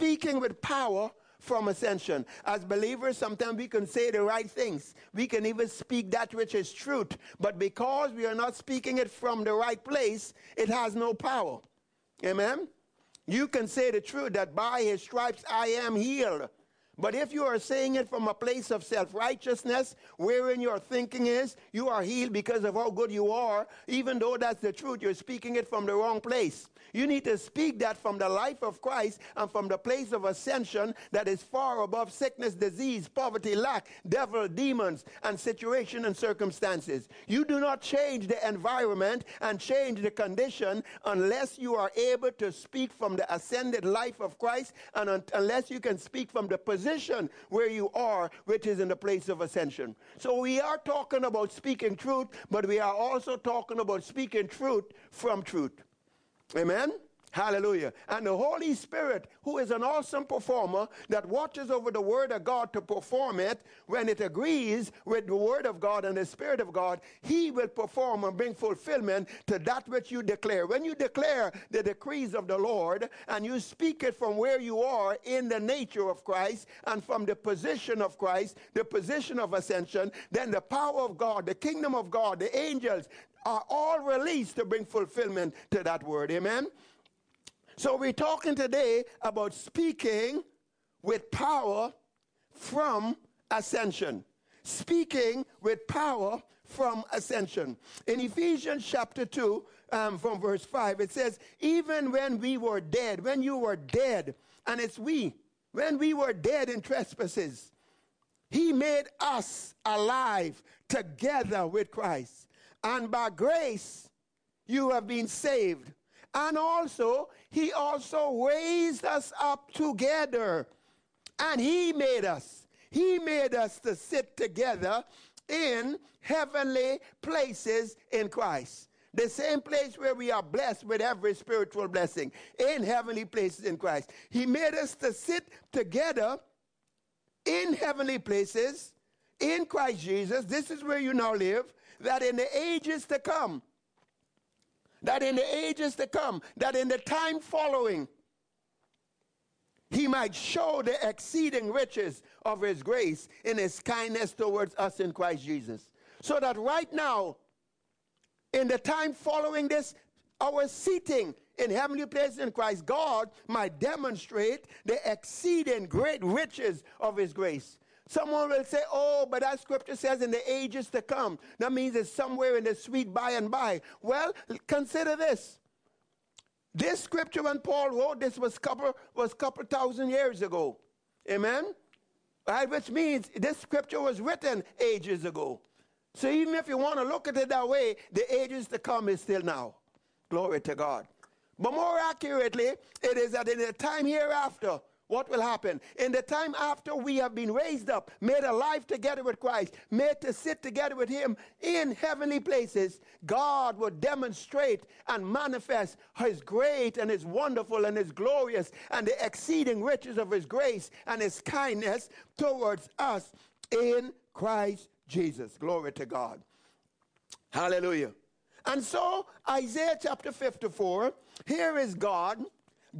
speaking with power from ascension. As believers, sometimes we can say the right things. We can even speak that which is truth. But because we are not speaking it from the right place, it has no power. Amen? You can say the truth that by his stripes I am healed. But if you are saying it from a place of self righteousness, wherein your thinking is you are healed because of how good you are, even though that's the truth, you're speaking it from the wrong place. You need to speak that from the life of Christ and from the place of ascension that is far above sickness, disease, poverty, lack, devil, demons, and situation and circumstances. You do not change the environment and change the condition unless you are able to speak from the ascended life of Christ and un- unless you can speak from the position where you are, which is in the place of ascension. So we are talking about speaking truth, but we are also talking about speaking truth from truth. Amen? Hallelujah. And the Holy Spirit, who is an awesome performer that watches over the Word of God to perform it, when it agrees with the Word of God and the Spirit of God, He will perform and bring fulfillment to that which you declare. When you declare the decrees of the Lord and you speak it from where you are in the nature of Christ and from the position of Christ, the position of ascension, then the power of God, the kingdom of God, the angels, are all released to bring fulfillment to that word. Amen? So we're talking today about speaking with power from ascension. Speaking with power from ascension. In Ephesians chapter 2, um, from verse 5, it says, Even when we were dead, when you were dead, and it's we, when we were dead in trespasses, he made us alive together with Christ and by grace you have been saved. And also, he also raised us up together. And he made us. He made us to sit together in heavenly places in Christ. The same place where we are blessed with every spiritual blessing in heavenly places in Christ. He made us to sit together in heavenly places in Christ Jesus. This is where you now live that in the ages to come, that in the ages to come, that in the time following, he might show the exceeding riches of his grace in his kindness towards us in Christ Jesus. So that right now, in the time following this, our seating in heavenly places in Christ, God might demonstrate the exceeding great riches of his grace. Someone will say, oh, but that scripture says in the ages to come. That means it's somewhere in the sweet by and by. Well, consider this. This scripture when Paul wrote this was couple was couple thousand years ago. Amen? Right, which means this scripture was written ages ago. So even if you want to look at it that way, the ages to come is still now. Glory to God. But more accurately, it is that in the time hereafter, what will happen? In the time after we have been raised up, made alive together with Christ, made to sit together with Him in heavenly places, God will demonstrate and manifest His great and His wonderful and His glorious and the exceeding riches of His grace and His kindness towards us in Christ Jesus. Glory to God. Hallelujah. And so, Isaiah chapter 54, here is God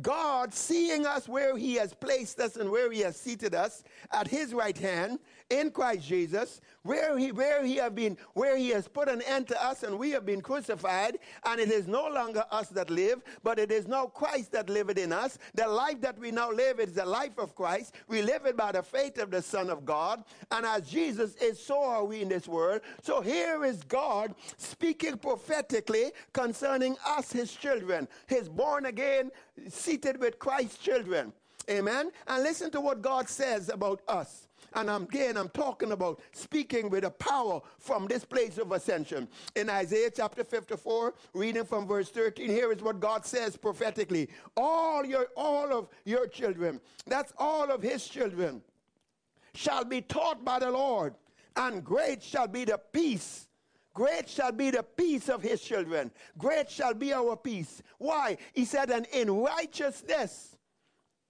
God seeing us where he has placed us and where he has seated us at his right hand in Christ Jesus, where he where he have been where he has put an end to us and we have been crucified, and it is no longer us that live, but it is now Christ that liveth in us. The life that we now live is the life of Christ. We live it by the faith of the Son of God, and as Jesus is, so are we in this world. So here is God speaking prophetically concerning us, his children, his born again seated with Christ's children. Amen. And listen to what God says about us. And again, I'm talking about speaking with a power from this place of ascension. In Isaiah chapter 54, reading from verse 13, here is what God says prophetically. All your all of your children, that's all of his children, shall be taught by the Lord, and great shall be the peace Great shall be the peace of his children. Great shall be our peace. Why? He said, and in righteousness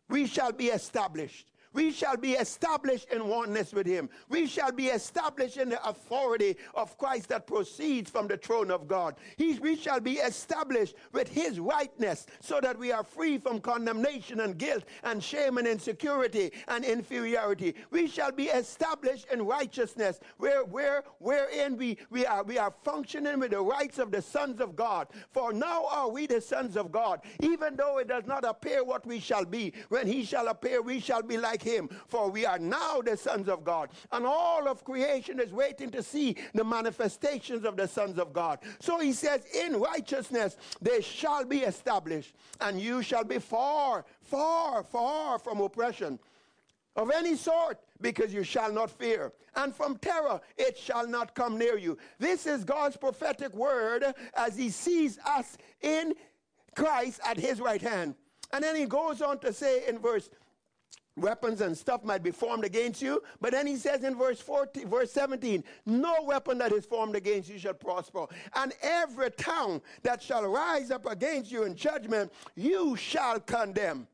we shall be established. We shall be established in oneness with him. We shall be established in the authority of Christ that proceeds from the throne of God. He, we shall be established with his rightness so that we are free from condemnation and guilt and shame and insecurity and inferiority. We shall be established in righteousness where, where, wherein we, we, are, we are functioning with the rights of the sons of God. For now are we the sons of God, even though it does not appear what we shall be. When he shall appear, we shall be like him, for we are now the sons of God. And all of creation is waiting to see the manifestations of the sons of God. So he says, In righteousness they shall be established, and you shall be far, far, far from oppression of any sort, because you shall not fear. And from terror it shall not come near you. This is God's prophetic word as he sees us in Christ at his right hand. And then he goes on to say in verse weapons and stuff might be formed against you. But then he says in verse 14, verse 17, no weapon that is formed against you shall prosper. And every tongue that shall rise up against you in judgment, you shall condemn.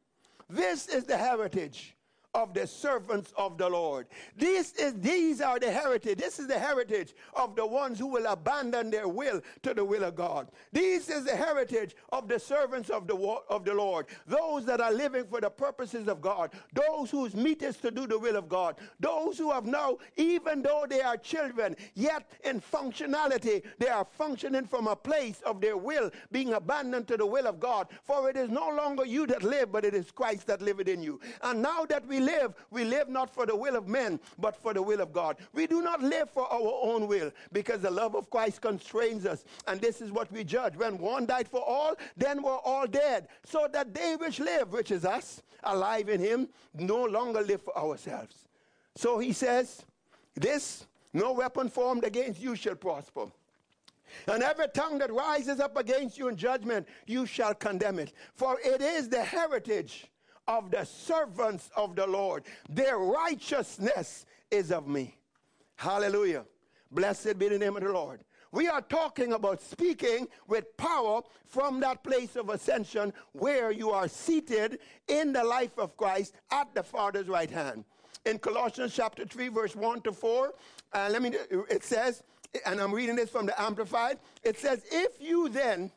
This is the heritage of the servants of the Lord. This is, these are the heritage. This is the heritage of the ones who will abandon their will to the will of God. This is the heritage of the servants of the, of the Lord. Those that are living for the purposes of God. Those whose meat is to do the will of God. Those who have now, even though they are children, yet in functionality, they are functioning from a place of their will being abandoned to the will of God. For it is no longer you that live, but it is Christ that liveth in you. And now that we live, we live not for the will of men, but for the will of God. We do not live for our own will because the love of Christ constrains us. And this is what we judge. When one died for all, then we're all dead. So that they which live, which is us, alive in him, no longer live for ourselves. So he says, This, no weapon formed against you shall prosper. And every tongue that rises up against you in judgment, you shall condemn it. For it is the heritage of the servants of the Lord. Their righteousness is of me. Hallelujah. Blessed be the name of the Lord. We are talking about speaking with power from that place of ascension where you are seated in the life of Christ at the Father's right hand. In Colossians chapter 3, verse 1 to 4, uh, let me, it says, and I'm reading this from the Amplified, it says, If you then,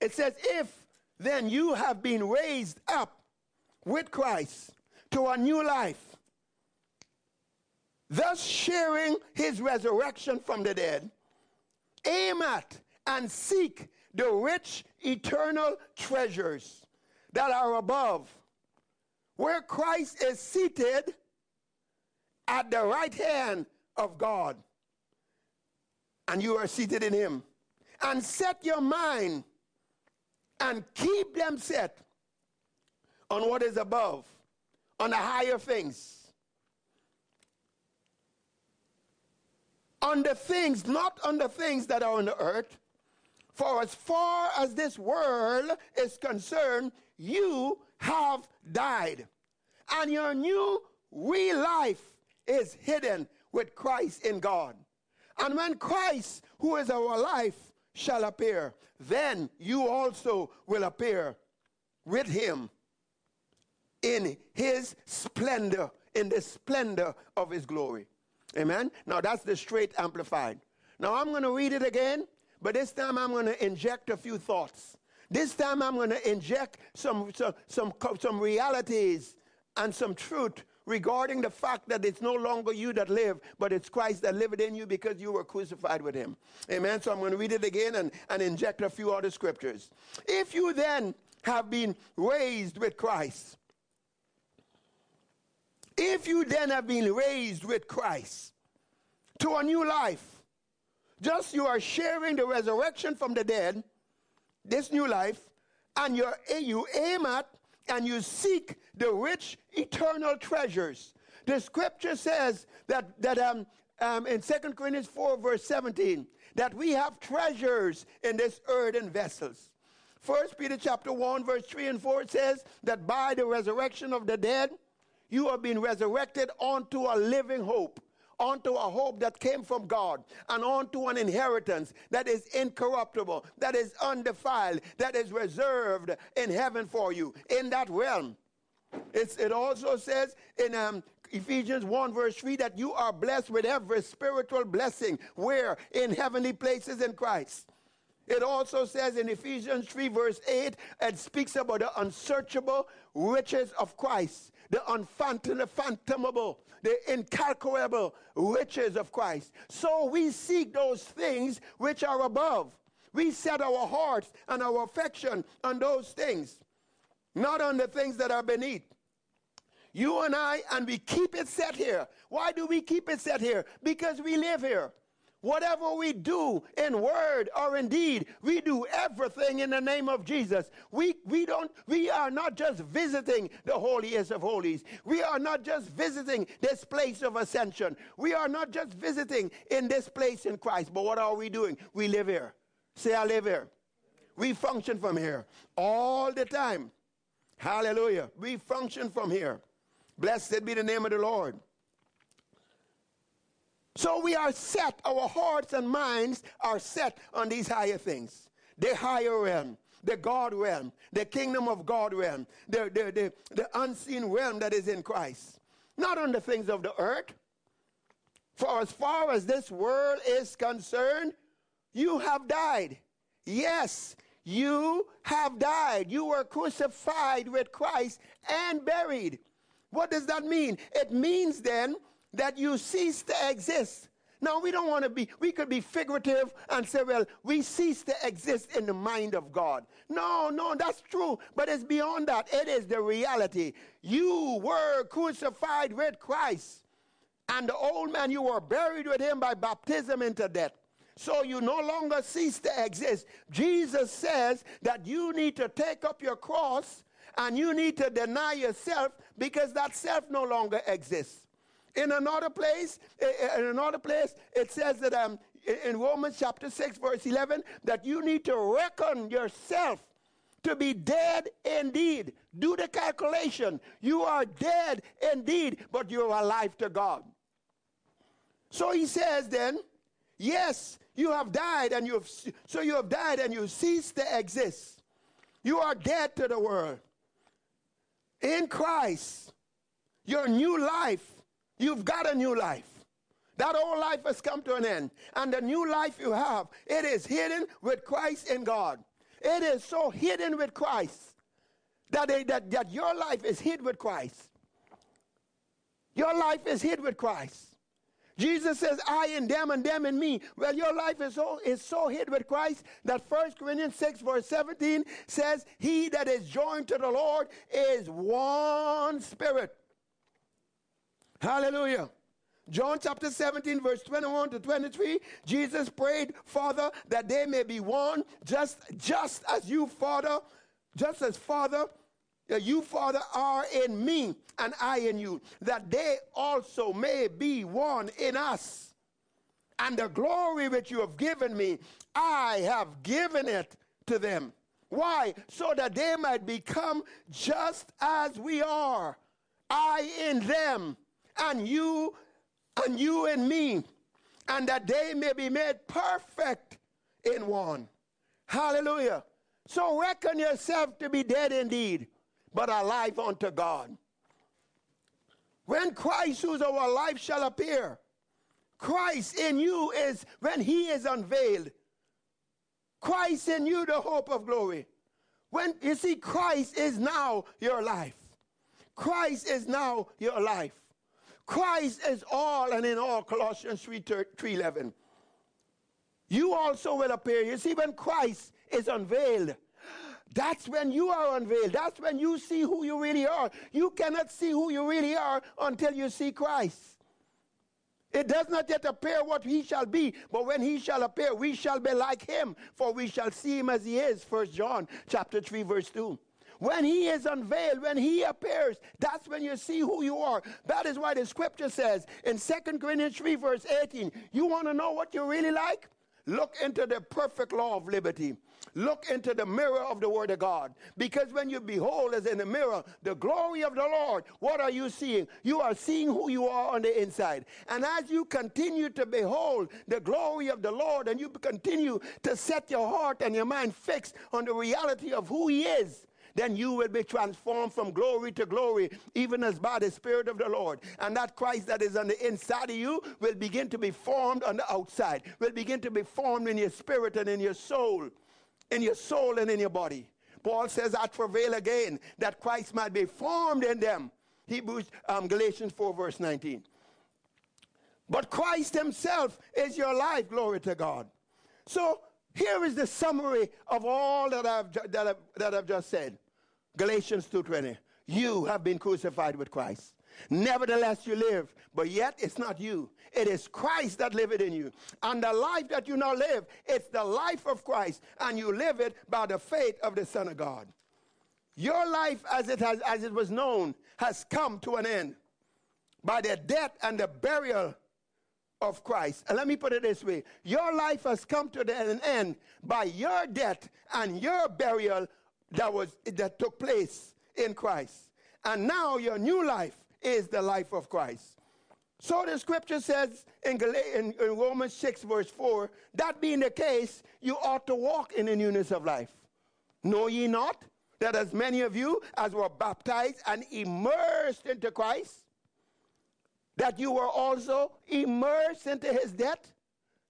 it says, if then you have been raised up with Christ to a new life, thus sharing his resurrection from the dead, aim at and seek the rich eternal treasures that are above, where Christ is seated at the right hand of God, and you are seated in him. And set your mind and keep them set on what is above, on the higher things. On the things, not on the things that are on the earth. For as far as this world is concerned, you have died. And your new real life is hidden with Christ in God. And when Christ, who is our life, shall appear, then you also will appear with him in his splendor, in the splendor of his glory. Amen. Now that's the straight amplified. Now I'm going to read it again, but this time I'm going to inject a few thoughts. This time I'm going to inject some, some, some, some realities and some truth regarding the fact that it's no longer you that live, but it's Christ that liveth in you because you were crucified with him. Amen. So I'm going to read it again and, and inject a few other scriptures. If you then have been raised with Christ, if you then have been raised with Christ to a new life, just you are sharing the resurrection from the dead, this new life, and you you aim at and you seek the rich eternal treasures. The scripture says that, that um, um, in 2 Corinthians 4, verse 17, that we have treasures in this earthen vessels. First Peter chapter 1, verse 3 and 4 says that by the resurrection of the dead, you have been resurrected onto a living hope, onto a hope that came from God, and onto an inheritance that is incorruptible, that is undefiled, that is reserved in heaven for you. In that realm, It's, it also says in um, Ephesians 1, verse 3, that you are blessed with every spiritual blessing. Where? In heavenly places in Christ. It also says in Ephesians 3, verse 8, it speaks about the unsearchable riches of Christ, the unfathomable, the incalculable riches of Christ. So we seek those things which are above. We set our hearts and our affection on those things, not on the things that are beneath. You and I, and we keep it set here. Why do we keep it set here? Because we live here. Whatever we do in word or in deed, we do everything in the name of Jesus. We, we, don't, we are not just visiting the holiest of holies. We are not just visiting this place of ascension. We are not just visiting in this place in Christ. But what are we doing? We live here. Say, I live here. We function from here all the time. Hallelujah. We function from here. Blessed be the name of the Lord. So we are set, our hearts and minds are set on these higher things, the higher realm, the God realm, the kingdom of God realm, the, the, the, the unseen realm that is in Christ, not on the things of the earth. For as far as this world is concerned, you have died. Yes, you have died. You were crucified with Christ and buried. What does that mean? It means then that you cease to exist. Now, we don't want to be, we could be figurative and say, well, we cease to exist in the mind of God. No, no, that's true, but it's beyond that. It is the reality. You were crucified with Christ, and the old man, you were buried with him by baptism into death. So you no longer cease to exist. Jesus says that you need to take up your cross and you need to deny yourself because that self no longer exists. In another place, in another place, it says that um, in Romans chapter 6, verse 11, that you need to reckon yourself to be dead indeed. Do the calculation. You are dead indeed, but you're alive to God. So he says then, yes, you have died and you've so you have died and you cease to exist. You are dead to the world. In Christ, your new life You've got a new life. That old life has come to an end. And the new life you have, it is hidden with Christ in God. It is so hidden with Christ that, that, that your life is hid with Christ. Your life is hid with Christ. Jesus says, I in them and them in me. Well, your life is so, is so hid with Christ that 1 Corinthians 6, verse 17 says, He that is joined to the Lord is one spirit. Hallelujah. John chapter 17, verse 21 to 23, Jesus prayed, Father, that they may be one, just, just as you, Father, just as Father, that you, Father, are in me and I in you, that they also may be one in us. And the glory which you have given me, I have given it to them. Why? So that they might become just as we are. I in them and you and you and me, and that they may be made perfect in one. Hallelujah. So reckon yourself to be dead indeed, but alive unto God. When Christ, who's our life, shall appear, Christ in you is when he is unveiled. Christ in you, the hope of glory. When you see, Christ is now your life. Christ is now your life. Christ is all and in all, Colossians 3, 3 11. You also will appear. You see, when Christ is unveiled, that's when you are unveiled. That's when you see who you really are. You cannot see who you really are until you see Christ. It does not yet appear what he shall be, but when he shall appear, we shall be like him, for we shall see him as he is. First John chapter 3, verse 2. When he is unveiled, when he appears, that's when you see who you are. That is why the scripture says in 2 Corinthians 3, verse 18, you want to know what you're really like? Look into the perfect law of liberty. Look into the mirror of the Word of God. Because when you behold as in the mirror the glory of the Lord, what are you seeing? You are seeing who you are on the inside. And as you continue to behold the glory of the Lord and you continue to set your heart and your mind fixed on the reality of who He is, then you will be transformed from glory to glory, even as by the Spirit of the Lord. And that Christ that is on the inside of you will begin to be formed on the outside, will begin to be formed in your spirit and in your soul, in your soul and in your body. Paul says, I travail again that Christ might be formed in them. Hebrews, um, Galatians 4, verse 19. But Christ Himself is your life, glory to God. So here is the summary of all that I've, that I've, that I've just said. Galatians 2.20. You have been crucified with Christ. Nevertheless, you live, but yet it's not you. It is Christ that liveth in you. And the life that you now live, it's the life of Christ, and you live it by the faith of the Son of God. Your life, as it, has, as it was known, has come to an end by the death and the burial of Christ. And let me put it this way your life has come to an end by your death and your burial that, was, that took place in Christ. And now your new life is the life of Christ. So the scripture says in, in, in, Romans 6, verse 4, that being the case, you ought to walk in the newness of life. Know ye not that as many of you as were baptized and immersed into Christ, that you were also immersed into his death?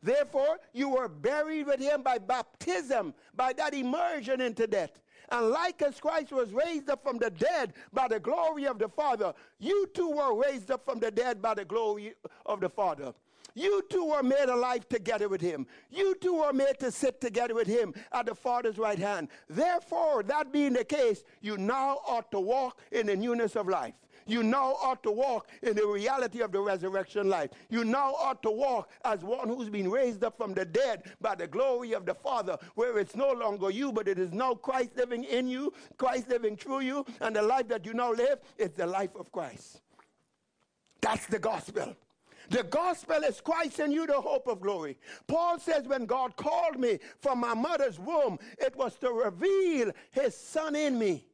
Therefore, you were buried with him by baptism, by that immersion into death. And like as Christ was raised up from the dead by the glory of the Father, you too were raised up from the dead by the glory of the Father. You too were made alive together with him. You too were made to sit together with him at the Father's right hand. Therefore, that being the case, you now ought to walk in the newness of life. You now ought to walk in the reality of the resurrection life. You now ought to walk as one who's been raised up from the dead by the glory of the Father, where it's no longer you, but it is now Christ living in you, Christ living through you, and the life that you now live is the life of Christ. That's the gospel. The gospel is Christ in you, the hope of glory. Paul says, When God called me from my mother's womb, it was to reveal his son in me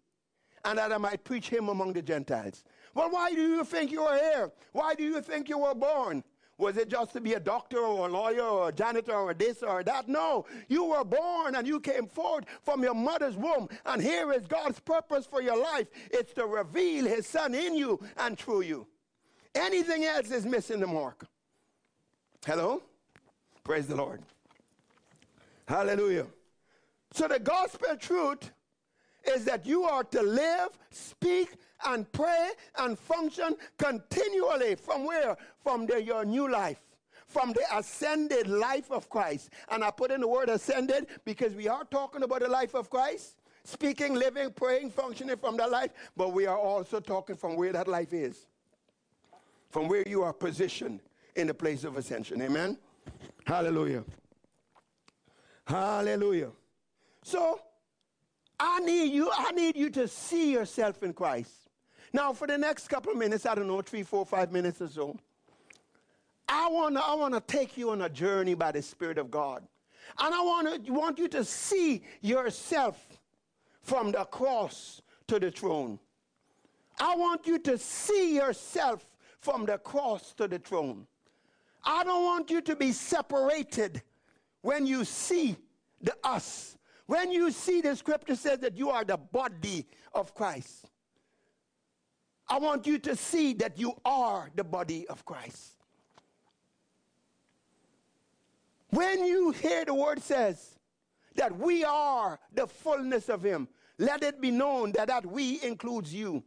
and that I might preach him among the Gentiles. Well, why do you think you are here? Why do you think you were born? Was it just to be a doctor or a lawyer or a janitor or this or that? No. You were born and you came forth from your mother's womb. And here is God's purpose for your life it's to reveal his son in you and through you. Anything else is missing the mark. Hello? Praise the Lord. Hallelujah. So the gospel truth is that you are to live, speak, and pray and function continually from where? From the, your new life. From the ascended life of Christ. And I put in the word ascended because we are talking about the life of Christ. Speaking, living, praying, functioning from that life. But we are also talking from where that life is. From where you are positioned in the place of ascension. Amen? Hallelujah. Hallelujah. So, I need you, I need you to see yourself in Christ. Now, for the next couple of minutes, I don't know, three, four, five minutes or so, I want to I wanna take you on a journey by the Spirit of God. And I wanna, want you to see yourself from the cross to the throne. I want you to see yourself from the cross to the throne. I don't want you to be separated when you see the us. When you see the scripture says that you are the body of Christ. I want you to see that you are the body of Christ. When you hear the word says that we are the fullness of Him, let it be known that that we includes you.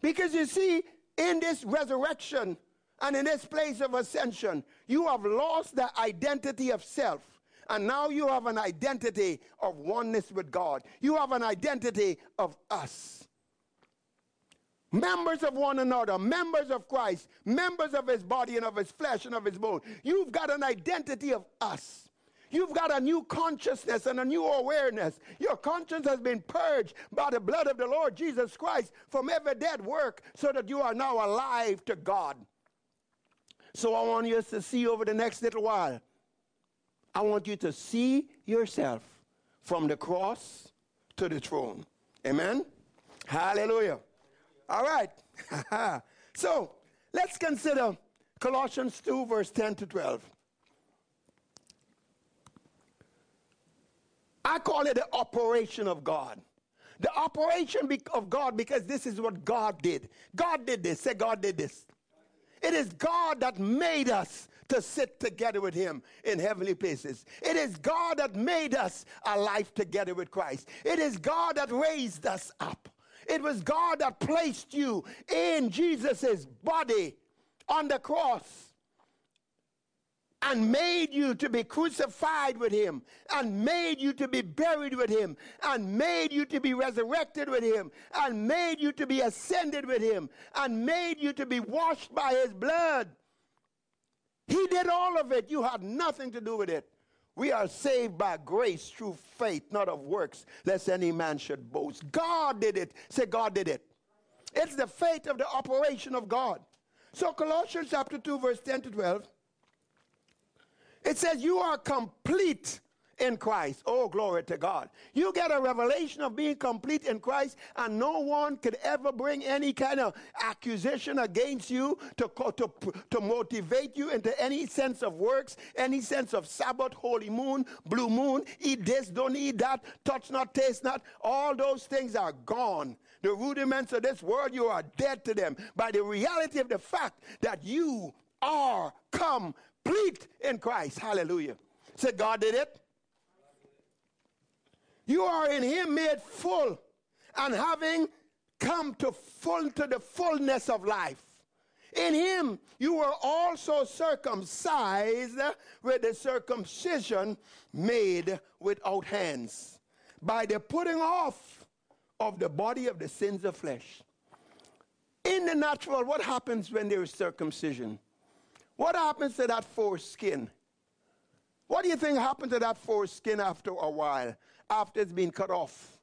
Because you see, in this resurrection and in this place of ascension, you have lost the identity of self. And now you have an identity of oneness with God. You have an identity of us members of one another, members of Christ, members of his body and of his flesh and of his bone. You've got an identity of us. You've got a new consciousness and a new awareness. Your conscience has been purged by the blood of the Lord Jesus Christ from every dead work so that you are now alive to God. So I want you to see over the next little while. I want you to see yourself from the cross to the throne. Amen? Hallelujah. All right. so let's consider Colossians 2, verse 10 to 12. I call it the operation of God. The operation of God, because this is what God did. God did this. Say, God did this. It is God that made us to sit together with Him in heavenly places. It is God that made us alive together with Christ. It is God that raised us up. It was God that placed you in Jesus' body on the cross and made you to be crucified with him, and made you to be buried with him, and made you to be resurrected with him, and made you to be ascended with him, and made you to be washed by his blood. He did all of it. You had nothing to do with it. We are saved by grace through faith, not of works, lest any man should boast. God did it. Say, God did it. It's the faith of the operation of God. So, Colossians chapter 2, verse 10 to 12. It says you are complete in Christ. Oh, glory to God. You get a revelation of being complete in Christ, and no one could ever bring any kind of accusation against you to, to, to motivate you into any sense of works, any sense of Sabbath, holy moon, blue moon, eat this, don't eat that, touch not, taste not. All those things are gone. The rudiments of this world, you are dead to them by the reality of the fact that you are complete in Christ. Hallelujah. Said God did it. You are in him made full and having come to full to the fullness of life. In him you were also circumcised with the circumcision made without hands by the putting off of the body of the sins of flesh. In the natural, what happens when there is circumcision? What happens to that foreskin? What do you think happened to that foreskin after a while, after it's been cut off?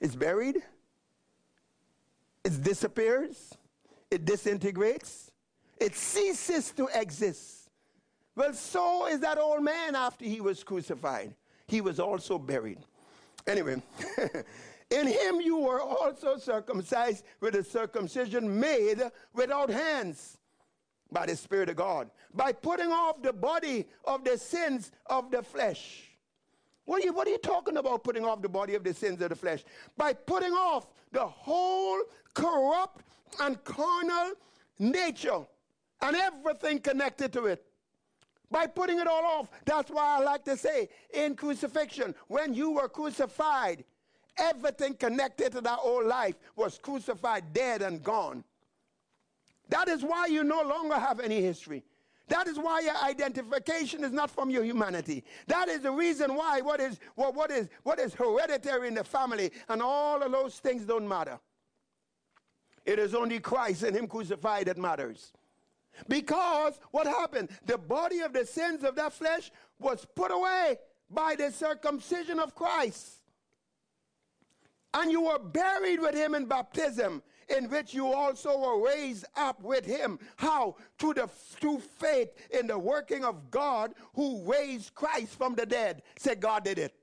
It's buried, it disappears, it disintegrates, it ceases to exist. Well, so is that old man after he was crucified. He was also buried. Anyway, In him you were also circumcised with a circumcision made without hands by the Spirit of God, by putting off the body of the sins of the flesh. What are, you, what are you talking about putting off the body of the sins of the flesh? By putting off the whole corrupt and carnal nature and everything connected to it. By putting it all off. That's why I like to say in crucifixion, when you were crucified, Everything connected to that old life was crucified, dead, and gone. That is why you no longer have any history. That is why your identification is not from your humanity. That is the reason why what is, what, what is, what is hereditary in the family and all of those things don't matter. It is only Christ and Him crucified that matters. Because what happened? The body of the sins of that flesh was put away by the circumcision of Christ. And you were buried with him in baptism, in which you also were raised up with him. How? Through the through faith in the working of God who raised Christ from the dead. Say God did it.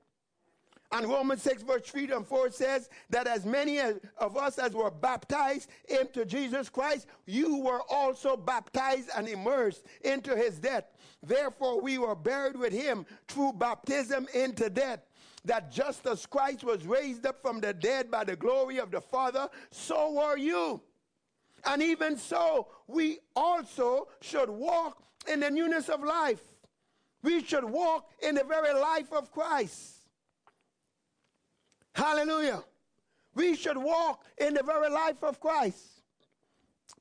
And Romans 6, verse 3 and 4 says that as many of us as were baptized into Jesus Christ, you were also baptized and immersed into his death. Therefore, we were buried with him through baptism into death that just as Christ was raised up from the dead by the glory of the Father, so are you. And even so, we also should walk in the newness of life. We should walk in the very life of Christ. Hallelujah. We should walk in the very life of Christ.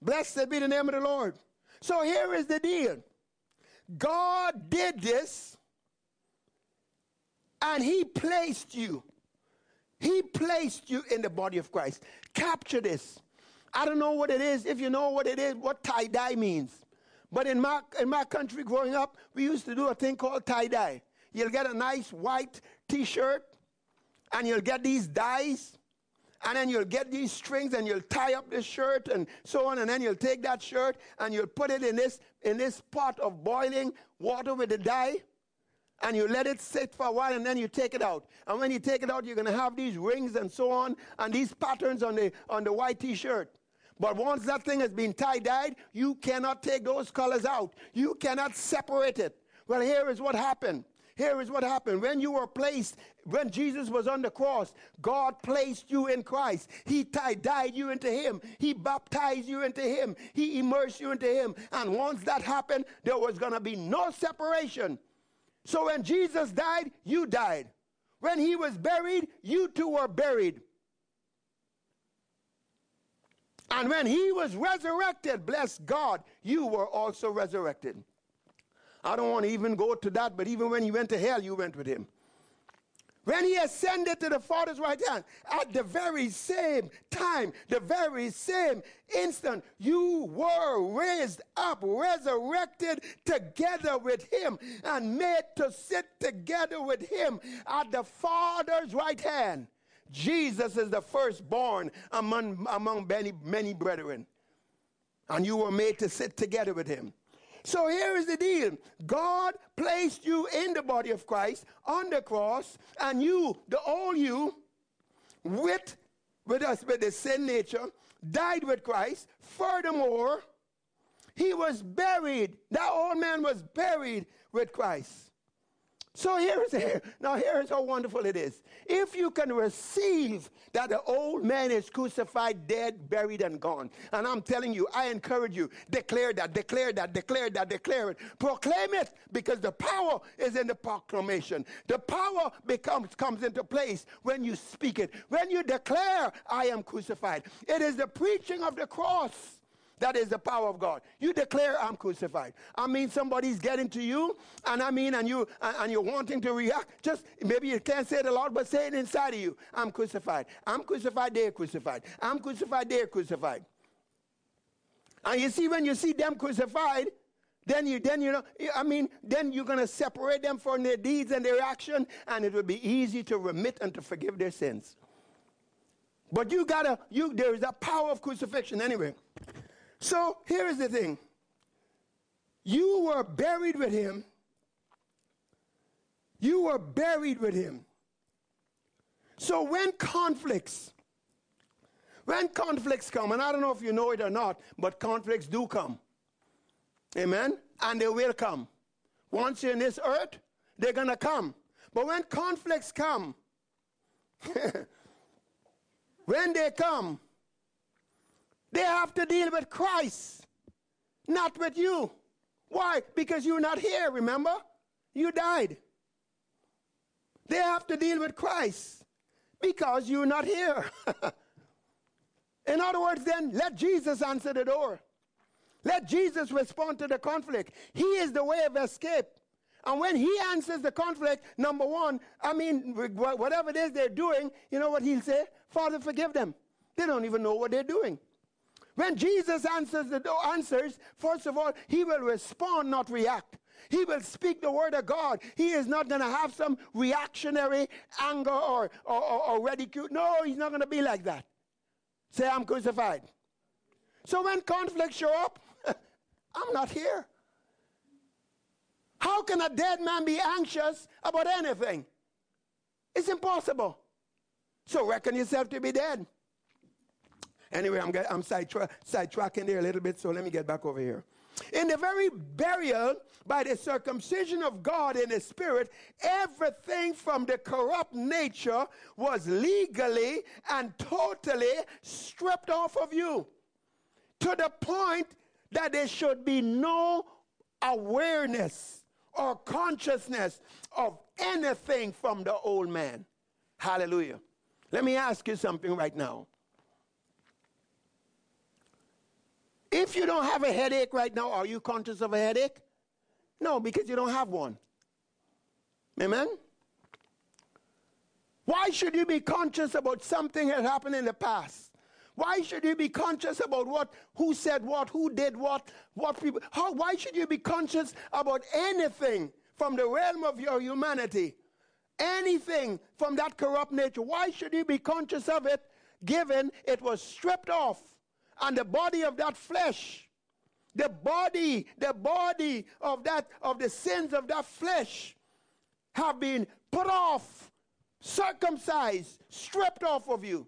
Blessed be the name of the Lord. So here is the deal God did this and he placed you. He placed you in the body of Christ. Capture this. I don't know what it is. If you know what it is, what tie dye means. But in my, in my country growing up, we used to do a thing called tie dye. You'll get a nice white t shirt, and you'll get these dyes, and then you'll get these strings, and you'll tie up this shirt, and so on, and then you'll take that shirt, and you'll put it in this, in this pot of boiling water with the dye, and you let it sit for a while and then you take it out. And when you take it out, you're going to have these rings and so on and these patterns on the, on the white t shirt. But once that thing has been tie dyed, you cannot take those colors out. You cannot separate it. Well, here is what happened. here is what happened. When you were placed, when Jesus was on the cross, God placed you in Christ. He dyed you into Him. He baptized you into Him. He immersed you into Him. And once that happened, there was going to be no separation. So when Jesus died, you died. When He was buried, you too were buried. And when he was resurrected, bless God, you were also resurrected. I don't want to even go to that, but even when he went to hell, you went with him. When he ascended to the Father's right hand, at the very same time, the very same instant, you were raised up, resurrected together with him, and made to sit together with him at the Father's right hand. Jesus is the firstborn among, among many, many brethren. And you were made to sit together with him. So here is the deal God placed you in the body of Christ on the cross, and you, the old you, with, with us, with the sin nature, died with Christ. Furthermore, he was buried. That old man was buried with Christ. So here's here. Now here's how wonderful it is. If you can receive that the old man is crucified, dead, buried, and gone, and I'm telling you, I encourage you, declare that, declare that, declare that, declare it, proclaim it, because the power is in the proclamation. The power becomes comes into place when you speak it. When you declare, I am crucified. It is the preaching of the cross that is the power of God. You declare I'm crucified. I mean somebody's getting to you, and I mean and you and you're wanting to react. Just maybe you can't say it aloud, but say it inside of you. I'm crucified. I'm crucified, they're crucified. I'm crucified, they're crucified. And you see, when you see them crucified, then you then you know I mean then you're gonna separate them from their deeds and their action, and it will be easy to remit and to forgive their sins. But you gotta you there is a power of crucifixion anyway. So here is the thing you were buried with him. You were buried with him. So when conflicts, when conflicts come, and I don't know if you know it or not, but conflicts do come. Amen? And they will come. Once you're in this earth, they're going to come. But when conflicts come, when they come, they have to deal with Christ, not with you. Why? Because you're not here, remember? You died. They have to deal with Christ because you're not here. In other words, then, let Jesus answer the door. Let Jesus respond to the conflict. He is the way of escape. And when he answers the conflict, number one, I mean, whatever it is they're doing, you know what he'll say? Father, forgive them. They don't even know what they're doing. When Jesus answers the door, answers, first of all, he will respond, not react. He will speak the word of God. He is not going to have some reactionary anger or, or, or, or ridicule. No, he's not going to be like that. Say, I'm crucified. So when conflicts show up, I'm not here. How can a dead man be anxious about anything? It's impossible. So reckon yourself to be dead. Anyway, I'm, I'm sidetra- sidetracking there a little bit, so let me get back over here. In the very burial by the circumcision of God in the Spirit, everything from the corrupt nature was legally and totally stripped off of you to the point that there should be no awareness or consciousness of anything from the old man. Hallelujah. Let me ask you something right now. If you don't have a headache right now, are you conscious of a headache? No, because you don't have one. Amen? Why should you be conscious about something that happened in the past? Why should you be conscious about what, who said what, who did what, what people, how, why should you be conscious about anything from the realm of your humanity? Anything from that corrupt nature? Why should you be conscious of it given it was stripped off and the body of that flesh the body the body of that of the sins of that flesh have been put off circumcised stripped off of you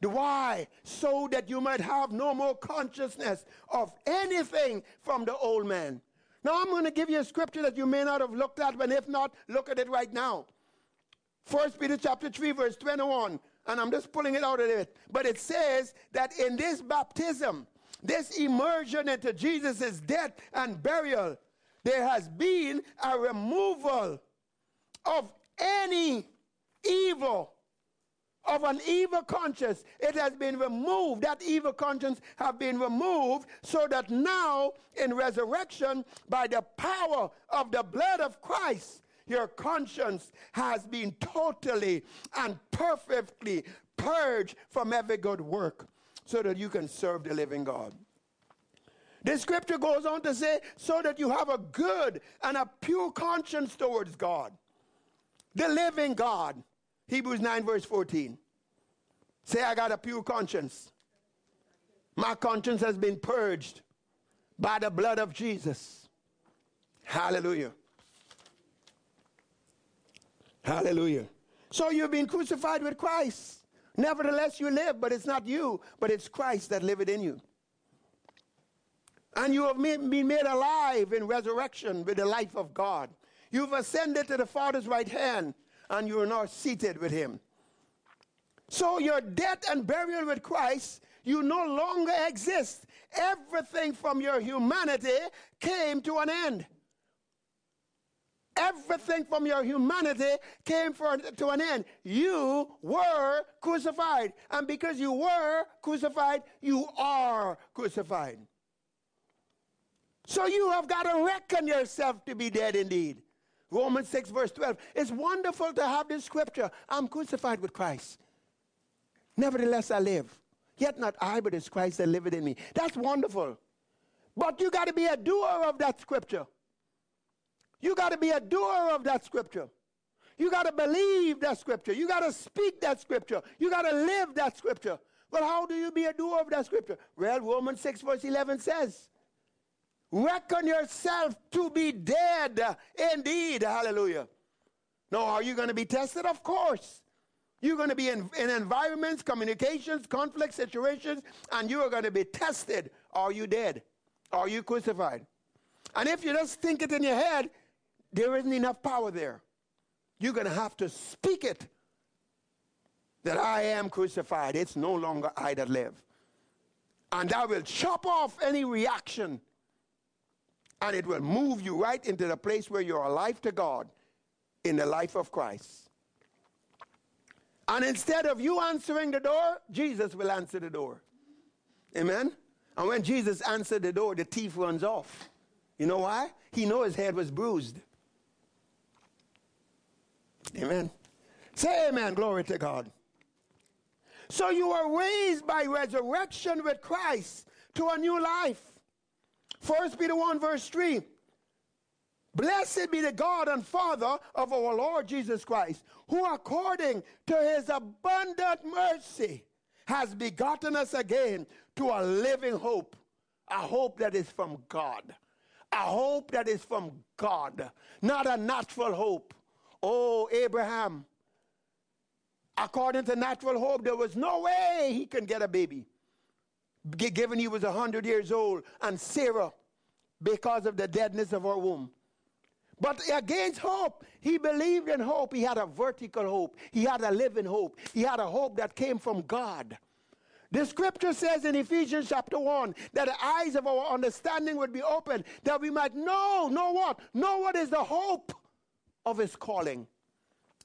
the why so that you might have no more consciousness of anything from the old man Now, I'm going to give you a scripture that you may not have looked at, but if not, look at it right now. First Peter chapter 3, verse 21. And I'm just pulling it out of it. But it says that in this baptism, this immersion into Jesus' death and burial, there has been a removal of any evil of an evil conscience. It has been removed. That evil conscience have been removed so that now in resurrection, by the power of the blood of Christ, your conscience has been totally and perfectly purged from every good work so that you can serve the living God. The scripture goes on to say, so that you have a good and a pure conscience towards God, the living God. Hebrews 9, verse 14. Say, I got a pure conscience. My conscience has been purged by the blood of Jesus. Hallelujah. Hallelujah. So you've been crucified with Christ. Nevertheless, you live, but it's not you, but it's Christ that liveth in you. And you have been made alive in resurrection with the life of God. You've ascended to the Father's right hand, and you are now seated with him. So your death and burial with Christ, you no longer exist. Everything from your humanity came to an end. Everything from your humanity came for, to an end. You were crucified. And because you were crucified, you are crucified. So you have got to reckon yourself to be dead indeed. Romans 6, verse 12. It's wonderful to have this scripture. I'm crucified with Christ. Nevertheless, I live. Yet not I, but it's Christ that liveth in me. That's wonderful. But you got to be a doer of that scripture. You got to be a doer of that scripture. You got to believe that scripture. You got to speak that scripture. You got to live that scripture. But how do you be a doer of that scripture? Well, Romans 6, verse 11 says, Reckon yourself to be dead indeed. Hallelujah. Now, are you going to be tested? Of course. You're going to be in, in environments, communications, conflict situations, and you are going to be tested. Are you dead? Are you crucified? And if you just think it in your head, there isn't enough power there. You're going to have to speak it that I am crucified. It's no longer I that live. And I will chop off any reaction. And it will move you right into the place where you're alive to God in the life of Christ. And instead of you answering the door, Jesus will answer the door. Amen? And when Jesus answered the door, the thief runs off. You know why? He knew his head was bruised. Amen. Say amen. Glory to God. So you are raised by resurrection with Christ to a new life. First Peter 1 verse 3. Blessed be the God and Father of our Lord Jesus Christ, who according to his abundant mercy has begotten us again to a living hope, a hope that is from God, a hope that is from God, not a natural hope. Oh, Abraham, according to natural hope, there was no way he could get a baby, given he was 100 years old, and Sarah, because of the deadness of her womb. But against hope, he believed in hope. He had a vertical hope. He had a living hope. He had a hope that came from God. The scripture says in Ephesians chapter 1 that the eyes of our understanding would be open, that we might know, know what? Know what is the hope of his calling.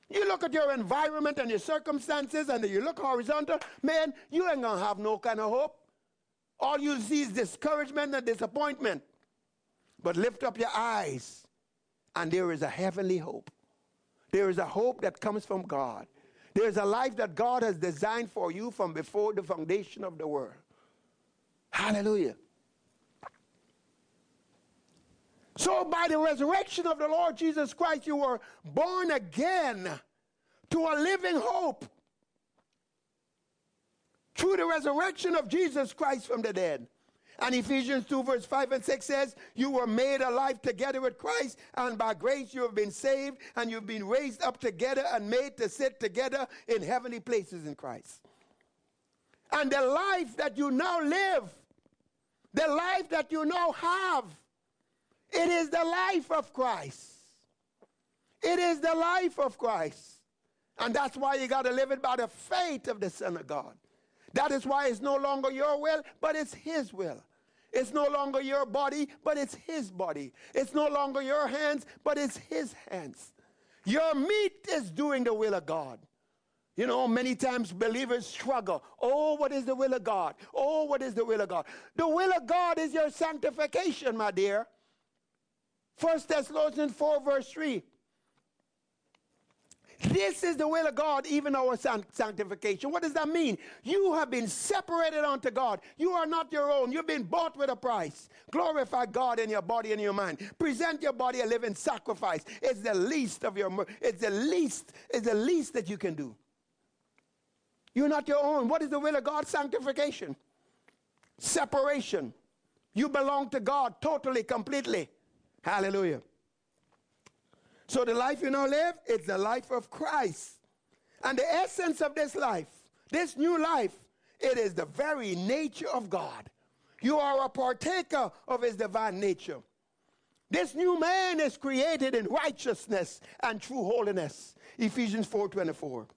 You look at your environment and your circumstances and you look horizontal, man, you ain't gonna have no kind of hope. All you see is discouragement and disappointment. But lift up your eyes and there is a heavenly hope. There is a hope that comes from God. There's a life that God has designed for you from before the foundation of the world. Hallelujah. So, by the resurrection of the Lord Jesus Christ, you were born again to a living hope through the resurrection of Jesus Christ from the dead. And Ephesians 2, verse 5 and 6 says, You were made alive together with Christ, and by grace you have been saved, and you've been raised up together and made to sit together in heavenly places in Christ. And the life that you now live, the life that you now have, It is the life of Christ. It is the life of Christ. And that's why you got to live it by the faith of the Son of God. That is why it's no longer your will, but it's His will. It's no longer your body, but it's His body. It's no longer your hands, but it's His hands. Your meat is doing the will of God. You know, many times believers struggle. Oh, what is the will of God? Oh, what is the will of God? The will of God is your sanctification, my dear. First Thessalonians 4, verse 3. This is the will of God, even our sanctification. What does that mean? You have been separated unto God. You are not your own. You've been bought with a price. Glorify God in your body and your mind. Present your body a living sacrifice. It's the least of your it's the least, it's the least that you can do. You're not your own. What is the will of God? Sanctification. Separation. You belong to God totally, completely. Hallelujah. So the life you now live is the life of Christ. And the essence of this life, this new life, it is the very nature of God. You are a partaker of his divine nature. This new man is created in righteousness and true holiness. Ephesians 4:24.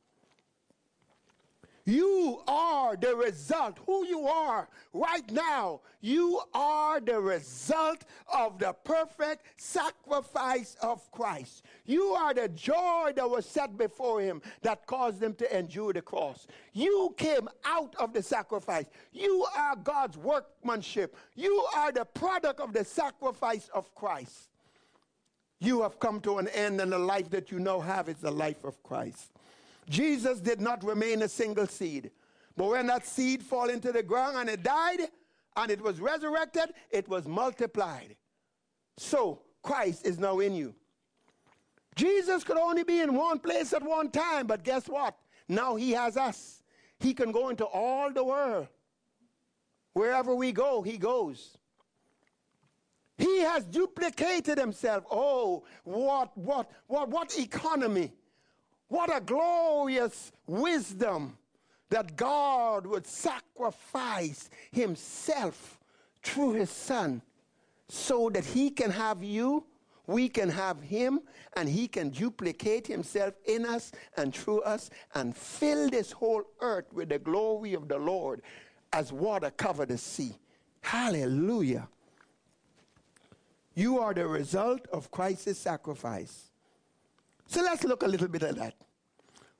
You are the result. Who you are right now, you are the result of the perfect sacrifice of Christ. You are the joy that was set before him that caused him to endure the cross. You came out of the sacrifice. You are God's workmanship. You are the product of the sacrifice of Christ. You have come to an end, and the life that you now have is the life of Christ. Jesus did not remain a single seed. But when that seed fall into the ground and it died and it was resurrected, it was multiplied. So Christ is now in you. Jesus could only be in one place at one time, but guess what? Now he has us. He can go into all the world. Wherever we go, he goes. He has duplicated himself. Oh, what, what, what, what economy what a glorious wisdom that God would sacrifice himself through his son so that he can have you, we can have him, and he can duplicate himself in us and through us and fill this whole earth with the glory of the Lord as water cover the sea. Hallelujah. You are the result of Christ's sacrifice. So let's look a little bit at that.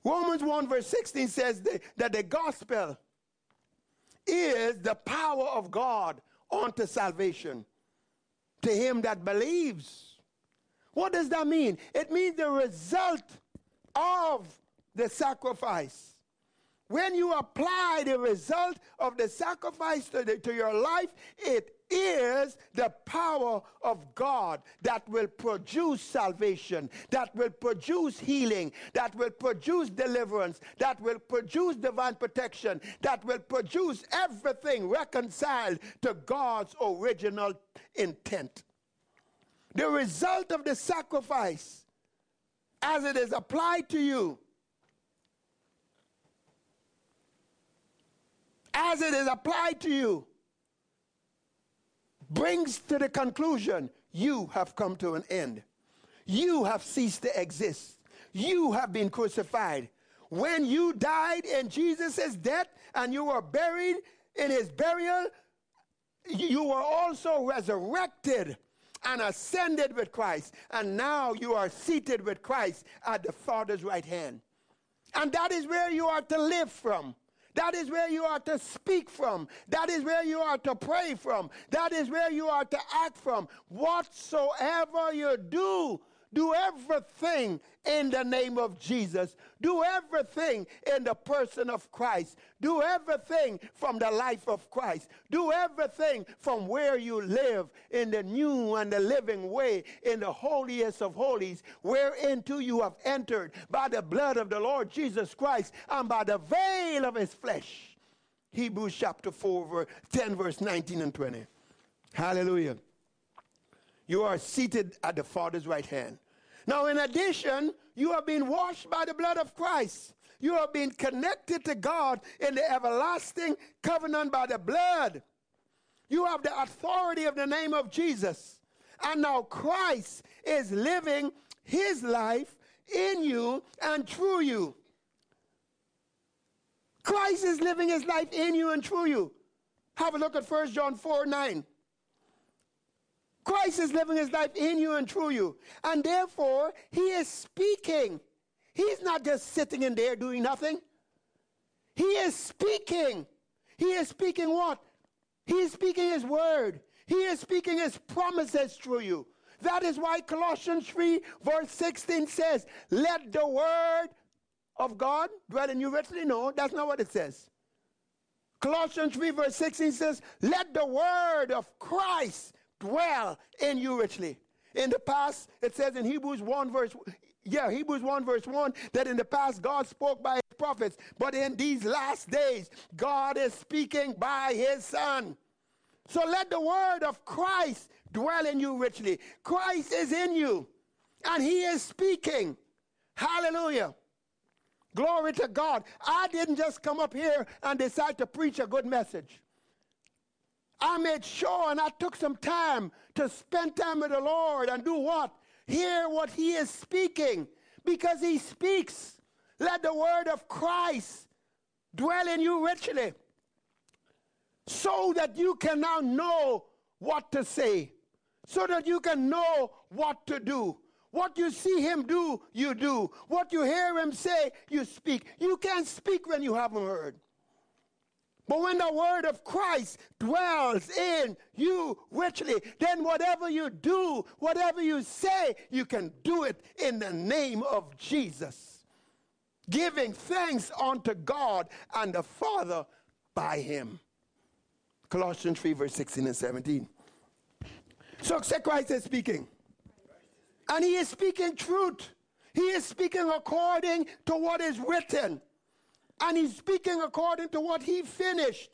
Romans 1 verse 16 says that the gospel is the power of God unto salvation to him that believes. What does that mean? It means the result of the sacrifice. When you apply the result of the sacrifice to, the, to your life, it is the power of God that will produce salvation, that will produce healing, that will produce deliverance, that will produce divine protection, that will produce everything reconciled to God's original intent. The result of the sacrifice, as it is applied to you, as it is applied to you, brings to the conclusion you have come to an end. You have ceased to exist. You have been crucified. When you died in Jesus' death and you were buried in his burial, you were also resurrected and ascended with Christ. And now you are seated with Christ at the Father's right hand. And that is where you are to live from. That is where you are to speak from. That is where you are to pray from. That is where you are to act from. Whatsoever you do, do everything in the name of Jesus. Do everything in the person of Christ. Do everything from the life of Christ. Do everything from where you live in the new and the living way, in the holiest of holies, whereinto you have entered by the blood of the Lord Jesus Christ and by the veil of his flesh. Hebrews chapter 4, verse 10, verse 19 and 20. Hallelujah. You are seated at the Father's right hand. Now, in addition, you have been washed by the blood of Christ. You have been connected to God in the everlasting covenant by the blood. You have the authority of the name of Jesus. And now Christ is living his life in you and through you. Christ is living his life in you and through you. Have a look at 1 John 4 9. Christ is living his life in you and through you. And therefore, he is speaking. He's not just sitting in there doing nothing. He is speaking. He is speaking what? He is speaking his word. He is speaking his promises through you. That is why Colossians 3, verse 16 says, Let the word of God dwell in you richly. No, that's not what it says. Colossians 3, verse 16 says, Let the word of Christ dwell in you richly. In the past, it says in Hebrews 1, verse yeah, Hebrews 1 verse 1 that in the past God spoke by his prophets, but in these last days God is speaking by his son. So let the word of Christ dwell in you richly. Christ is in you and he is speaking. Hallelujah. Glory to God. I didn't just come up here and decide to preach a good message. I made sure and I took some time to spend time with the Lord and do what? Hear what he is speaking because he speaks. Let the word of Christ dwell in you richly so that you can now know what to say, so that you can know what to do. What you see him do, you do. What you hear him say, you speak. You can't speak when you haven't heard. But when the word of Christ dwells in you richly, then whatever you do, whatever you say, you can do it in the name of Jesus. Giving thanks unto God and the Father by him. Colossians 3, verse 16 and 17. So Christ is speaking. And he is speaking truth. He is speaking according to what is written. And he's speaking according to what he finished.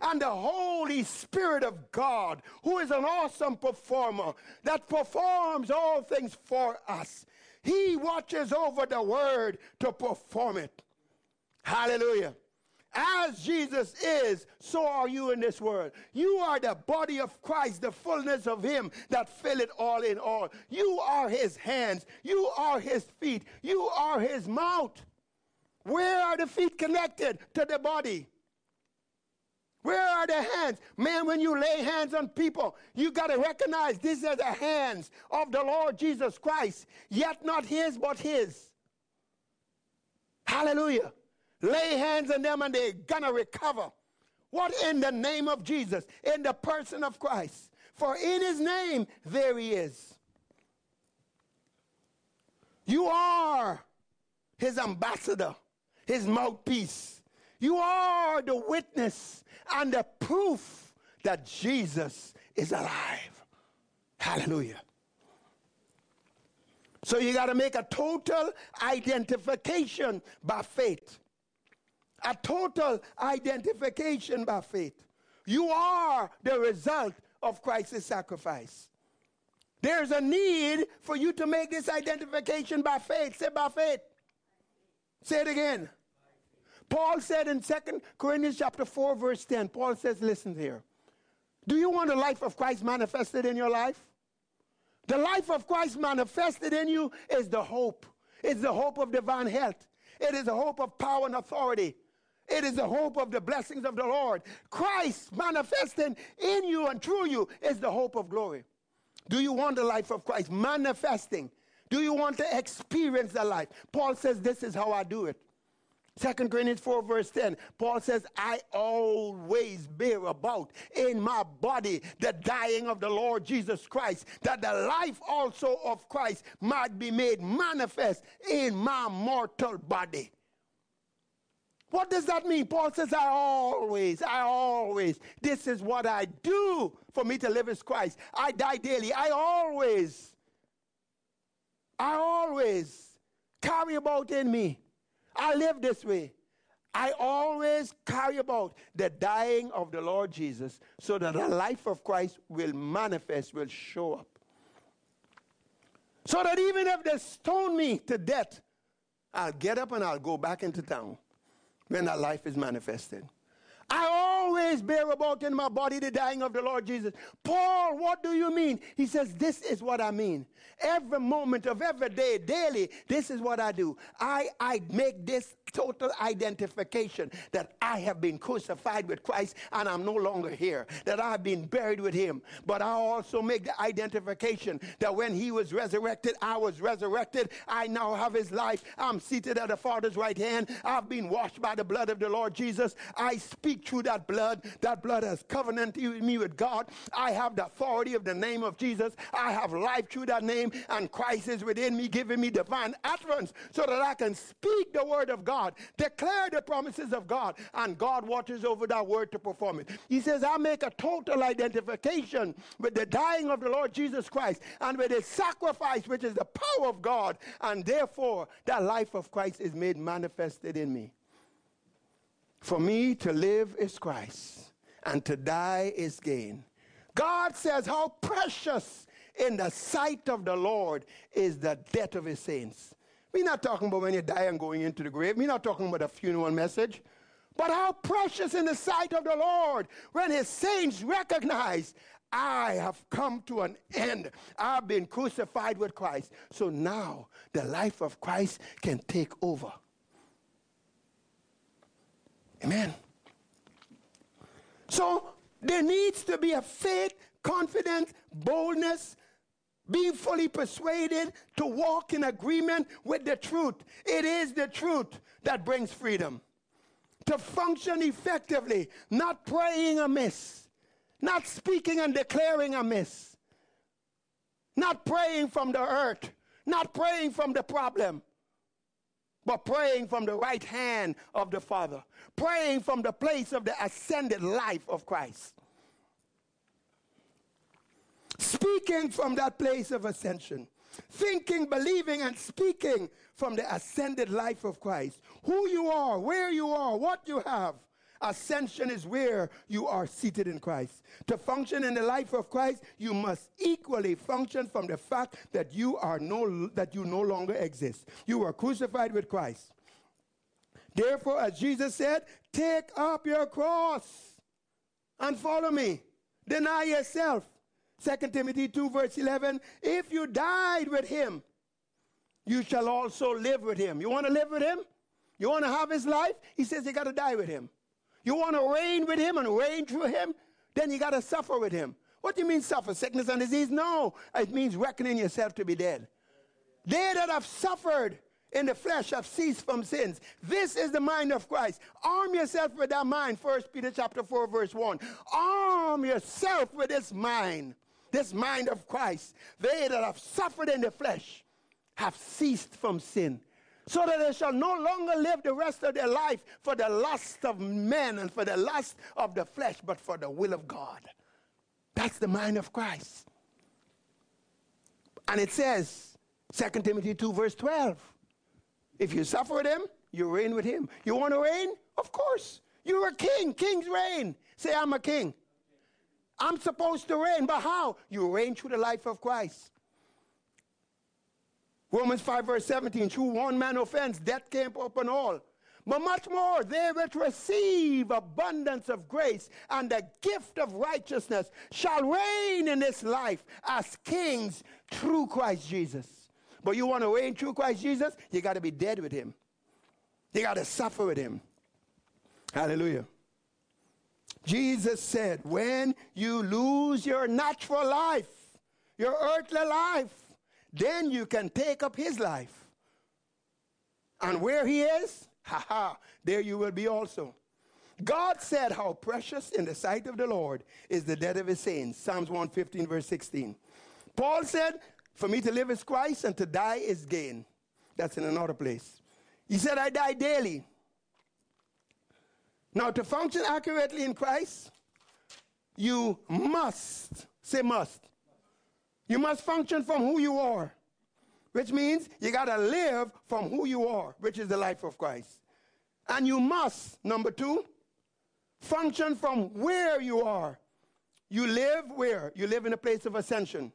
And the Holy Spirit of God, who is an awesome performer that performs all things for us, he watches over the word to perform it. Hallelujah. As Jesus is, so are you in this world. You are the body of Christ, the fullness of Him that fill it all in all. You are His hands. You are His feet. You are His mouth. Where are the feet connected to the body? Where are the hands? Man, when you lay hands on people, you got to recognize these are the hands of the Lord Jesus Christ, yet not his, but his. Hallelujah. Lay hands on them and they're going to recover. What in the name of Jesus? In the person of Christ. For in his name, there he is. You are his ambassador his mouthpiece. You are the witness and the proof that Jesus is alive. Hallelujah. So you got to make a total identification by faith. A total identification by faith. You are the result of Christ's sacrifice. There's a need for you to make this identification by faith. Say by faith. Say it again. Paul said in 2 Corinthians chapter 4, verse 10, Paul says, listen here. Do you want the life of Christ manifested in your life? The life of Christ manifested in you is the hope. It's the hope of divine health. It is the hope of power and authority. It is the hope of the blessings of the Lord. Christ manifesting in you and through you is the hope of glory. Do you want the life of Christ manifesting do you want to experience the life? Paul says, This is how I do it. 2 Corinthians 4, verse 10, Paul says, I always bear about in my body the dying of the Lord Jesus Christ, that the life also of Christ might be made manifest in my mortal body. What does that mean? Paul says, I always, I always, this is what I do for me to live as Christ. I die daily. I always I always carry about in me. I live this way. I always carry about the dying of the Lord Jesus so that the life of Christ will manifest, will show up. So that even if they stone me to death, I'll get up and I'll go back into town when that life is manifested. I always bear about in my body the dying of the Lord Jesus. Paul, what do you mean? He says, This is what I mean. Every moment of every day, daily, this is what I do. I, I make this total identification that I have been crucified with Christ and I'm no longer here, that I've been buried with him. But I also make the identification that when he was resurrected, I was resurrected. I now have his life. I'm seated at the Father's right hand. I've been washed by the blood of the Lord Jesus. I speak through that blood. That blood has covenanted me with God. I have the authority of the name of Jesus. I have life through that name, and Christ is within me, giving me divine utterance so that I can speak the word of God, declare the promises of God, and God watches over that word to perform it. He says, I make a total identification with the dying of the Lord Jesus Christ and with his sacrifice, which is the power of God, and therefore that life of Christ is made manifested in me. For me to live is Christ, and to die is gain. God says, How precious in the sight of the Lord is the death of his saints. We're not talking about when you die and going into the grave. We're not talking about a funeral message. But how precious in the sight of the Lord when his saints recognize I have come to an end. I've been crucified with Christ. So now the life of Christ can take over. Amen. So there needs to be a faith, confidence, boldness, being fully persuaded to walk in agreement with the truth. It is the truth that brings freedom. To function effectively, not praying amiss, not speaking and declaring amiss, not praying from the hurt, not praying from the problem, but praying from the right hand of the Father, praying from the place of the ascended life of Christ. Speaking from that place of ascension, thinking, believing, and speaking from the ascended life of Christ. Who you are, where you are, what you have. Ascension is where you are seated in Christ. To function in the life of Christ, you must equally function from the fact that you are no that you no longer exist. You are crucified with Christ. Therefore, as Jesus said, take up your cross and follow me. Deny yourself. 2 Timothy 2, verse 11. If you died with him, you shall also live with him. You want to live with him? You want to have his life? He says you got to die with him. You want to reign with him and reign through him? Then you got to suffer with him. What do you mean suffer? Sickness and disease? No. It means reckoning yourself to be dead. They that have suffered in the flesh have ceased from sins. This is the mind of Christ. Arm yourself with that mind. First Peter chapter 4, verse 1. Arm yourself with this mind, this mind of Christ. They that have suffered in the flesh have ceased from sin so that they shall no longer live the rest of their life for the lust of men and for the lust of the flesh, but for the will of God. That's the mind of Christ. And it says, 2 Timothy 2, verse 12, if you suffer with him, you reign with him. You want to reign? Of course. You're a king. Kings reign. Say, I'm a king. I'm supposed to reign, but how? You reign through the life of Christ. Romans 5, verse 17, through one man offense, death came upon all. But much more, they which receive abundance of grace and the gift of righteousness shall reign in this life as kings through Christ Jesus. But you want to reign through Christ Jesus? You got to be dead with him. You got to suffer with him. Hallelujah. Jesus said, when you lose your natural life, your earthly life, then you can take up his life. And where he is, ha ha, there you will be also. God said, How precious in the sight of the Lord is the death of his saints. Psalms 115, verse 16. Paul said, For me to live is Christ and to die is gain. That's in another place. He said, I die daily. Now, to function accurately in Christ, you must, say must, you must function from who you are, which means you got to live from who you are, which is the life of Christ. And you must, number two, function from where you are. You live where? You live in a place of ascension.